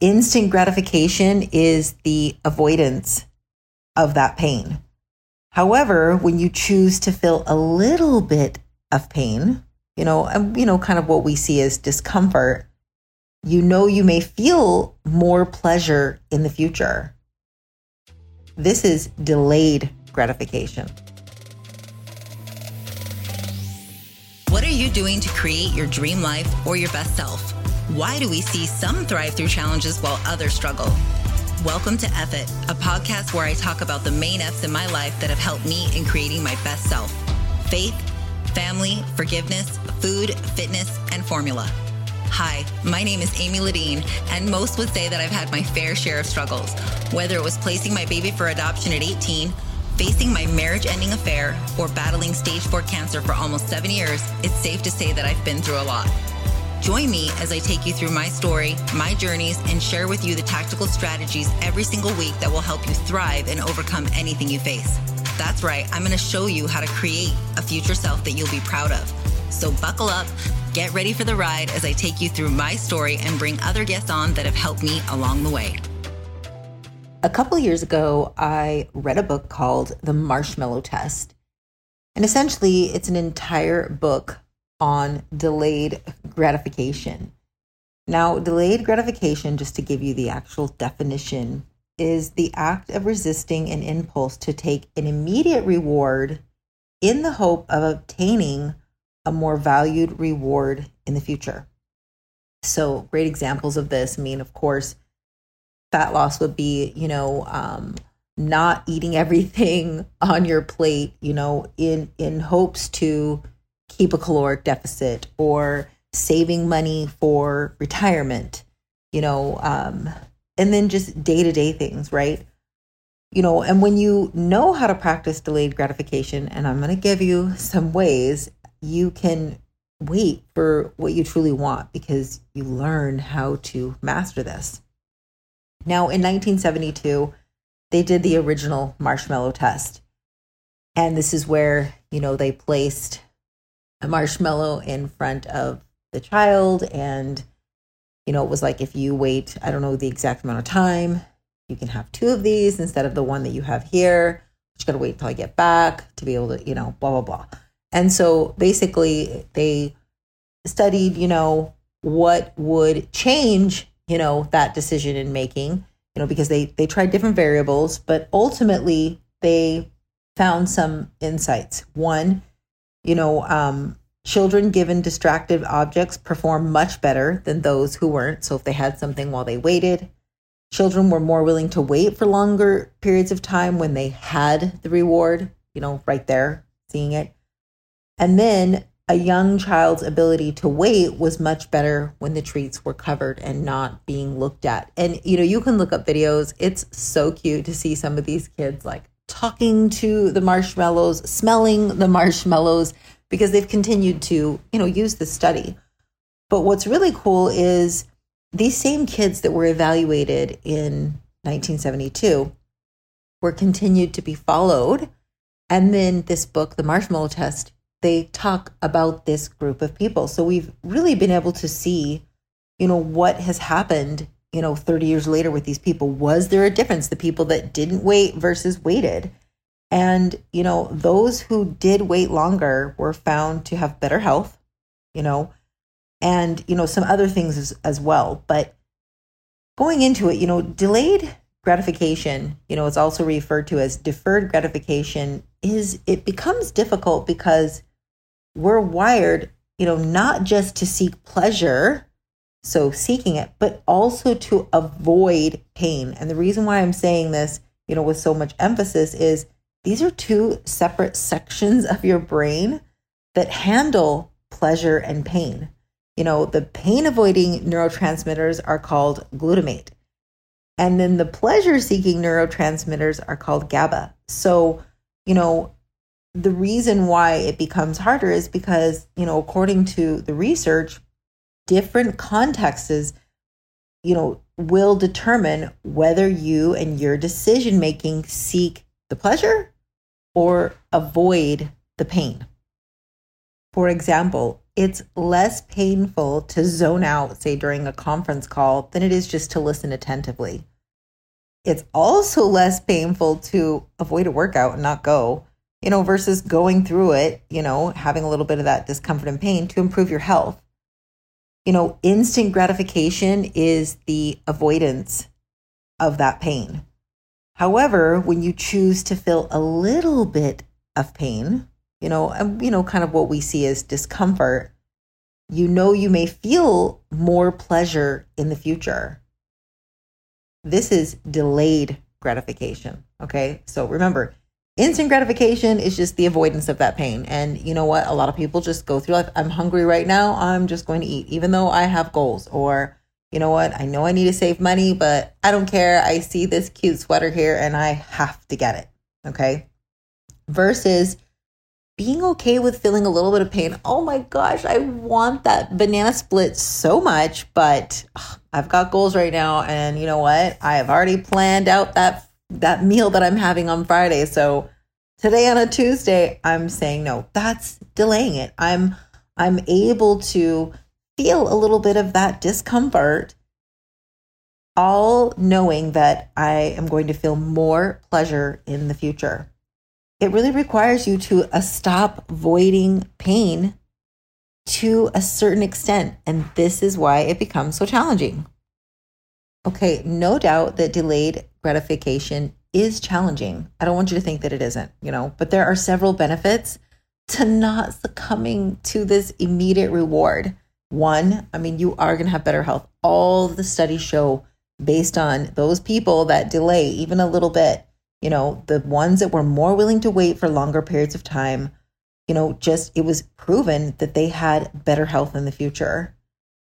instant gratification is the avoidance of that pain. However, when you choose to feel a little bit of pain, you know, um, you know, kind of what we see as discomfort, you know you may feel more pleasure in the future. This is delayed gratification. What are you doing to create your dream life or your best self? Why do we see some thrive through challenges while others struggle? Welcome to F It, a podcast where I talk about the main F's in my life that have helped me in creating my best self faith, family, forgiveness, food, fitness, and formula. Hi, my name is Amy Ladine, and most would say that I've had my fair share of struggles, whether it was placing my baby for adoption at 18 Facing my marriage ending affair or battling stage 4 cancer for almost seven years, it's safe to say that I've been through a lot. Join me as I take you through my story, my journeys, and share with you the tactical strategies every single week that will help you thrive and overcome anything you face. That's right, I'm going to show you how to create a future self that you'll be proud of. So buckle up, get ready for the ride as I take you through my story and bring other guests on that have helped me along the way. A couple years ago, I read a book called The Marshmallow Test. And essentially, it's an entire book on delayed gratification. Now, delayed gratification, just to give you the actual definition, is the act of resisting an impulse to take an immediate reward in the hope of obtaining a more valued reward in the future. So, great examples of this mean, of course, fat loss would be, you know, um, not eating everything on your plate, you know, in in hopes to keep a caloric deficit or saving money for retirement, you know, um, and then just day to day things, right? You know, and when you know how to practice delayed gratification, and I'm going to give you some ways you can wait for what you truly want because you learn how to master this. Now, in 1972, they did the original marshmallow test. And this is where, you know, they placed a marshmallow in front of the child. And, you know, it was like if you wait, I don't know the exact amount of time, you can have two of these instead of the one that you have here. You got to wait until I get back to be able to, you know, blah, blah, blah. And so basically, they studied, you know, what would change you know that decision in making you know because they they tried different variables but ultimately they found some insights one you know um, children given distractive objects perform much better than those who weren't so if they had something while they waited children were more willing to wait for longer periods of time when they had the reward you know right there seeing it and then a young child's ability to wait was much better when the treats were covered and not being looked at. And you know, you can look up videos. It's so cute to see some of these kids like talking to the marshmallows, smelling the marshmallows because they've continued to, you know, use the study. But what's really cool is these same kids that were evaluated in 1972 were continued to be followed. And then this book, The Marshmallow Test, they talk about this group of people. So we've really been able to see, you know, what has happened, you know, 30 years later with these people. Was there a difference? The people that didn't wait versus waited. And, you know, those who did wait longer were found to have better health, you know, and, you know, some other things as, as well. But going into it, you know, delayed gratification, you know, it's also referred to as deferred gratification, is it becomes difficult because we're wired, you know, not just to seek pleasure, so seeking it, but also to avoid pain. And the reason why I'm saying this, you know, with so much emphasis is these are two separate sections of your brain that handle pleasure and pain. You know, the pain avoiding neurotransmitters are called glutamate. And then the pleasure seeking neurotransmitters are called GABA. So, you know, the reason why it becomes harder is because, you know, according to the research, different contexts, you know, will determine whether you and your decision making seek the pleasure or avoid the pain. For example, it's less painful to zone out, say during a conference call, than it is just to listen attentively. It's also less painful to avoid a workout and not go, you know, versus going through it, you know, having a little bit of that discomfort and pain to improve your health. You know, instant gratification is the avoidance of that pain. However, when you choose to feel a little bit of pain, you know, and you know, kind of what we see as discomfort, you know you may feel more pleasure in the future. This is delayed gratification. Okay. So remember, instant gratification is just the avoidance of that pain. And you know what? A lot of people just go through life. I'm hungry right now. I'm just going to eat, even though I have goals. Or, you know what? I know I need to save money, but I don't care. I see this cute sweater here and I have to get it. Okay. Versus being okay with feeling a little bit of pain. Oh my gosh, I want that banana split so much, but ugh, I've got goals right now and you know what? I have already planned out that that meal that I'm having on Friday. So today on a Tuesday, I'm saying no. That's delaying it. I'm I'm able to feel a little bit of that discomfort all knowing that I am going to feel more pleasure in the future it really requires you to uh, stop voiding pain to a certain extent. And this is why it becomes so challenging. Okay, no doubt that delayed gratification is challenging. I don't want you to think that it isn't, you know, but there are several benefits to not succumbing to this immediate reward. One, I mean, you are going to have better health. All the studies show based on those people that delay even a little bit you know, the ones that were more willing to wait for longer periods of time, you know, just it was proven that they had better health in the future.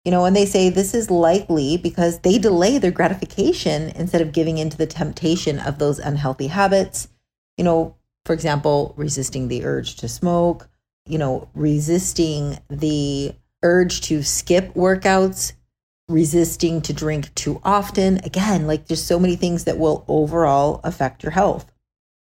You know, and they say this is likely because they delay their gratification instead of giving into the temptation of those unhealthy habits. You know, for example, resisting the urge to smoke, you know, resisting the urge to skip workouts resisting to drink too often. Again, like there's so many things that will overall affect your health.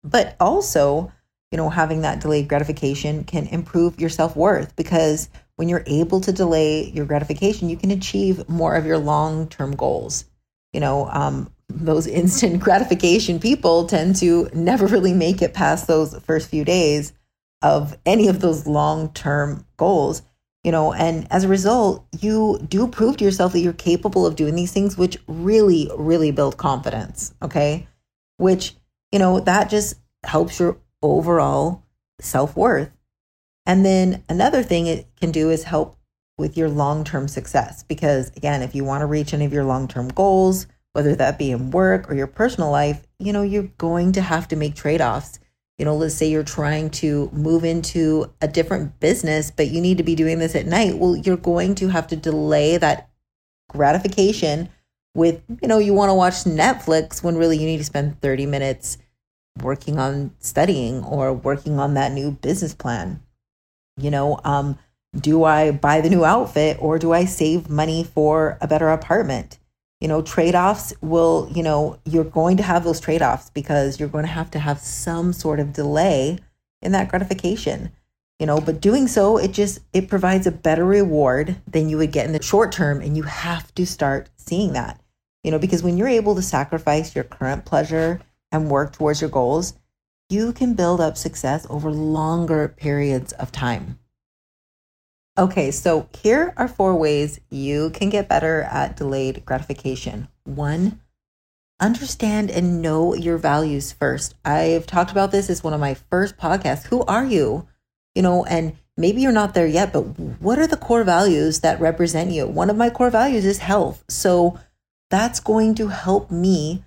But also, you know, having that delayed gratification can improve your self worth because when you're able to delay your gratification, you can achieve more of your long term goals. You know, um, those instant gratification people tend to never really make it past those first few days of any of those long term goals you know and as a result you do prove to yourself that you're capable of doing these things which really really build confidence okay which you know that just helps your overall self-worth and then another thing it can do is help with your long-term success because again if you want to reach any of your long-term goals whether that be in work or your personal life you know you're going to have to make trade-offs you know, let's say you're trying to move into a different business, but you need to be doing this at night. Well, you're going to have to delay that gratification with, you know, you want to watch Netflix when really you need to spend 30 minutes working on studying or working on that new business plan. You know, um, do I buy the new outfit or do I save money for a better apartment? you know trade-offs will you know you're going to have those trade-offs because you're going to have to have some sort of delay in that gratification you know but doing so it just it provides a better reward than you would get in the short term and you have to start seeing that you know because when you're able to sacrifice your current pleasure and work towards your goals you can build up success over longer periods of time Okay, so here are four ways you can get better at delayed gratification. One, understand and know your values first. I've talked about this as one of my first podcasts. Who are you? You know, and maybe you're not there yet, but what are the core values that represent you? One of my core values is health. So that's going to help me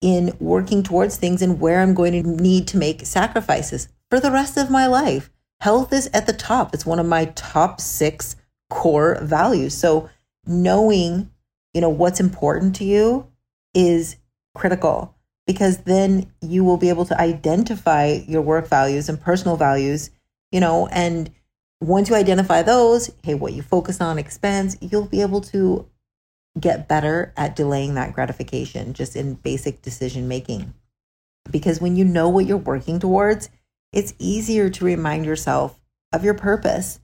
in working towards things and where I'm going to need to make sacrifices for the rest of my life health is at the top. It's one of my top six core values. So knowing, you know, what's important to you is critical because then you will be able to identify your work values and personal values, you know, and once you identify those, hey, what you focus on expense, you'll be able to get better at delaying that gratification just in basic decision making. Because when you know what you're working towards, it's easier to remind yourself of your purpose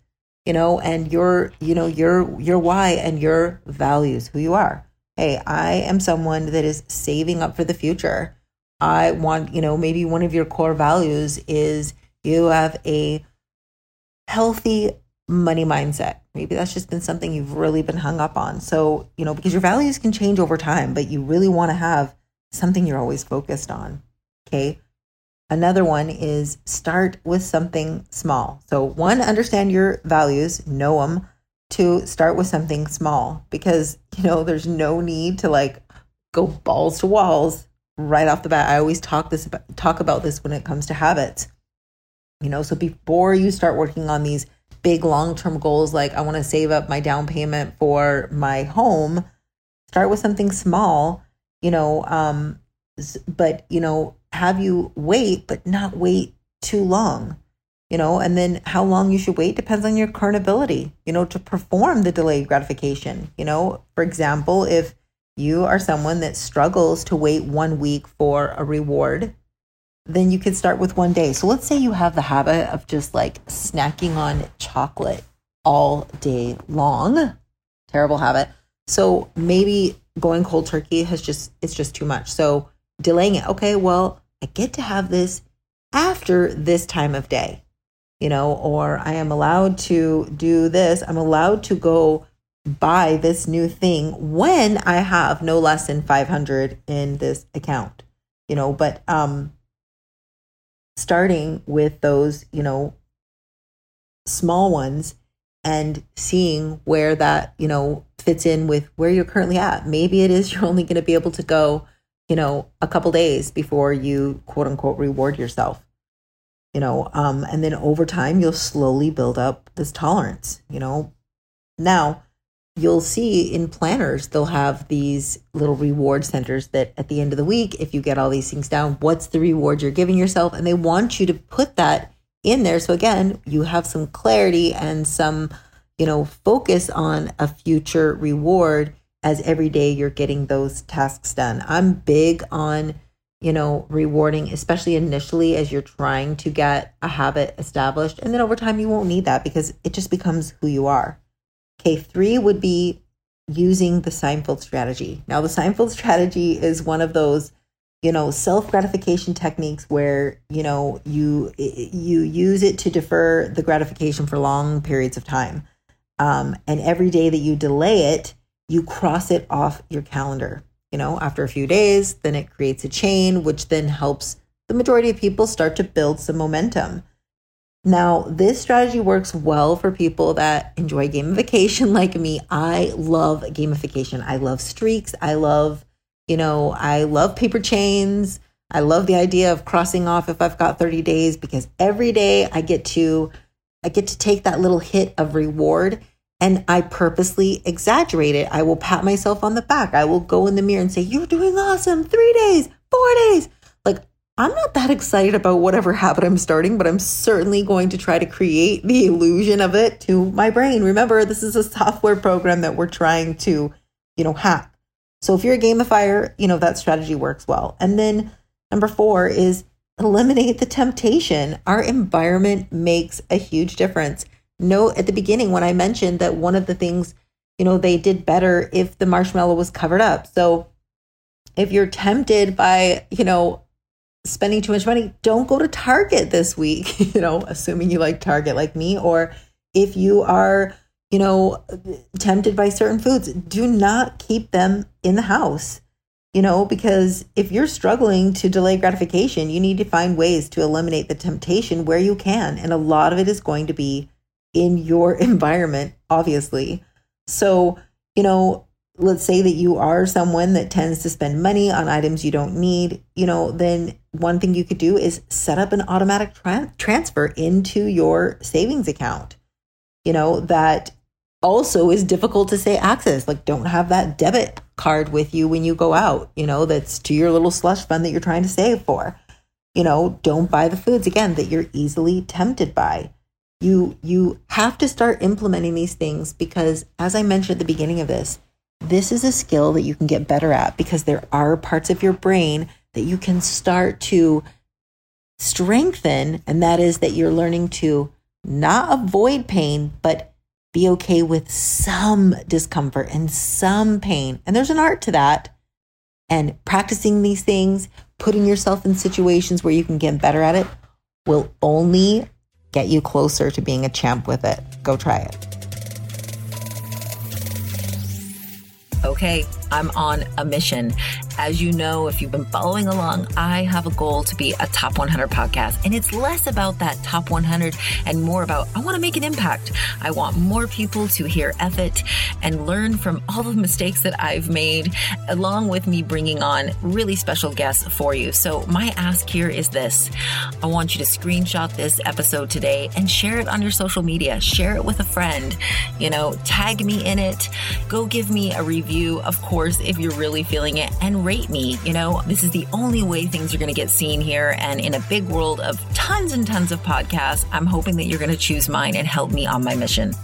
you know, and your, you know, your, your why and your values, who you are. Hey, I am someone that is saving up for the future. I want, you know, maybe one of your core values is you have a healthy money mindset. Maybe that's just been something you've really been hung up on. So, you know, because your values can change over time, but you really want to have something you're always focused on. Okay. Another one is start with something small. So, one, understand your values, know them. To start with something small because, you know, there's no need to like go balls to walls right off the bat. I always talk this about, talk about this when it comes to habits. You know, so before you start working on these big long-term goals like I want to save up my down payment for my home, start with something small, you know, um but you know, have you wait but not wait too long. You know, and then how long you should wait depends on your current ability, you know, to perform the delayed gratification. You know, for example, if you are someone that struggles to wait one week for a reward, then you can start with one day. So let's say you have the habit of just like snacking on chocolate all day long. Terrible habit. So maybe going cold turkey has just it's just too much. So delaying it. Okay, well, I get to have this after this time of day. You know, or I am allowed to do this. I'm allowed to go buy this new thing when I have no less than 500 in this account. You know, but um starting with those, you know, small ones and seeing where that, you know, fits in with where you're currently at. Maybe it is you're only going to be able to go, you know, a couple days before you quote unquote reward yourself. You know, um, and then over time you'll slowly build up this tolerance, you know. Now, you'll see in planners they'll have these little reward centers that at the end of the week if you get all these things down what's the reward you're giving yourself? And they want you to put that in there. So again you have some clarity and some you know focus on a future reward as every day you're getting those tasks done. I'm big on you know rewarding especially initially as you're trying to get a habit established. And then over time you won't need that because it just becomes who you are Okay, three would be using the Seinfeld strategy. Now, the Seinfeld strategy is one of those, you know, self gratification techniques where you know you you use it to defer the gratification for long periods of time, um, and every day that you delay it, you cross it off your calendar. You know, after a few days, then it creates a chain, which then helps the majority of people start to build some momentum. Now, this strategy works well for people that enjoy gamification like me. I love gamification. I love streaks. I love, you know, I love paper chains. I love the idea of crossing off if I've got 30 days because every day I get to I get to take that little hit of reward and I purposely exaggerate it. I will pat myself on the back. I will go in the mirror and say, "You're doing awesome. 3 days, 4 days." I'm not that excited about whatever habit I'm starting, but I'm certainly going to try to create the illusion of it to my brain. Remember, this is a software program that we're trying to, you know, hack. So if you're a gamifier, you know, that strategy works well. And then number four is eliminate the temptation. Our environment makes a huge difference. Note at the beginning when I mentioned that one of the things, you know, they did better if the marshmallow was covered up. So if you're tempted by, you know, spending too much money, don't go to Target this week, you know, assuming you like Target like me. Or if you are, you know, tempted by certain foods, do not keep them in the house, you know, because if you're struggling to delay gratification, you need to find ways to eliminate the temptation where you can. And a lot of it is going to be in your environment, obviously. So, you know, let's say that you are someone that tends to spend money on items you don't need, you know, then one thing you could do is set up an automatic tra- transfer into your savings account. You know, that also is difficult to say access. Like, don't have that debit card with you when you go out, you know, that's to your little slush fund that you're trying to save for. You know, don't buy the foods again that you're easily tempted by. You you have to start implementing these things because as I mentioned at the beginning of this, this is a skill that you can get better at because there are parts of your brain that you can start to strengthen. And that is that you're learning to not avoid pain, but be okay with some discomfort and some pain. And there's an art to that. And practicing these things, putting yourself in situations where you can get better at it, will only get you closer to being a champ with it. Go try it. Okay, I'm on a mission. As you know, if you've been following along, I have a goal to be a top 100 podcast. And it's less about that top 100 and more about I want to make an impact. I want more people to hear F It and learn from all the mistakes that I've made, along with me bringing on really special guests for you. So, my ask here is this I want you to screenshot this episode today and share it on your social media. Share it with a friend. You know, tag me in it. Go give me a review, of course, if you're really feeling it. And rate me. You know, this is the only way things are going to get seen here. And in a big world of tons and tons of podcasts, I'm hoping that you're going to choose mine and help me on my mission.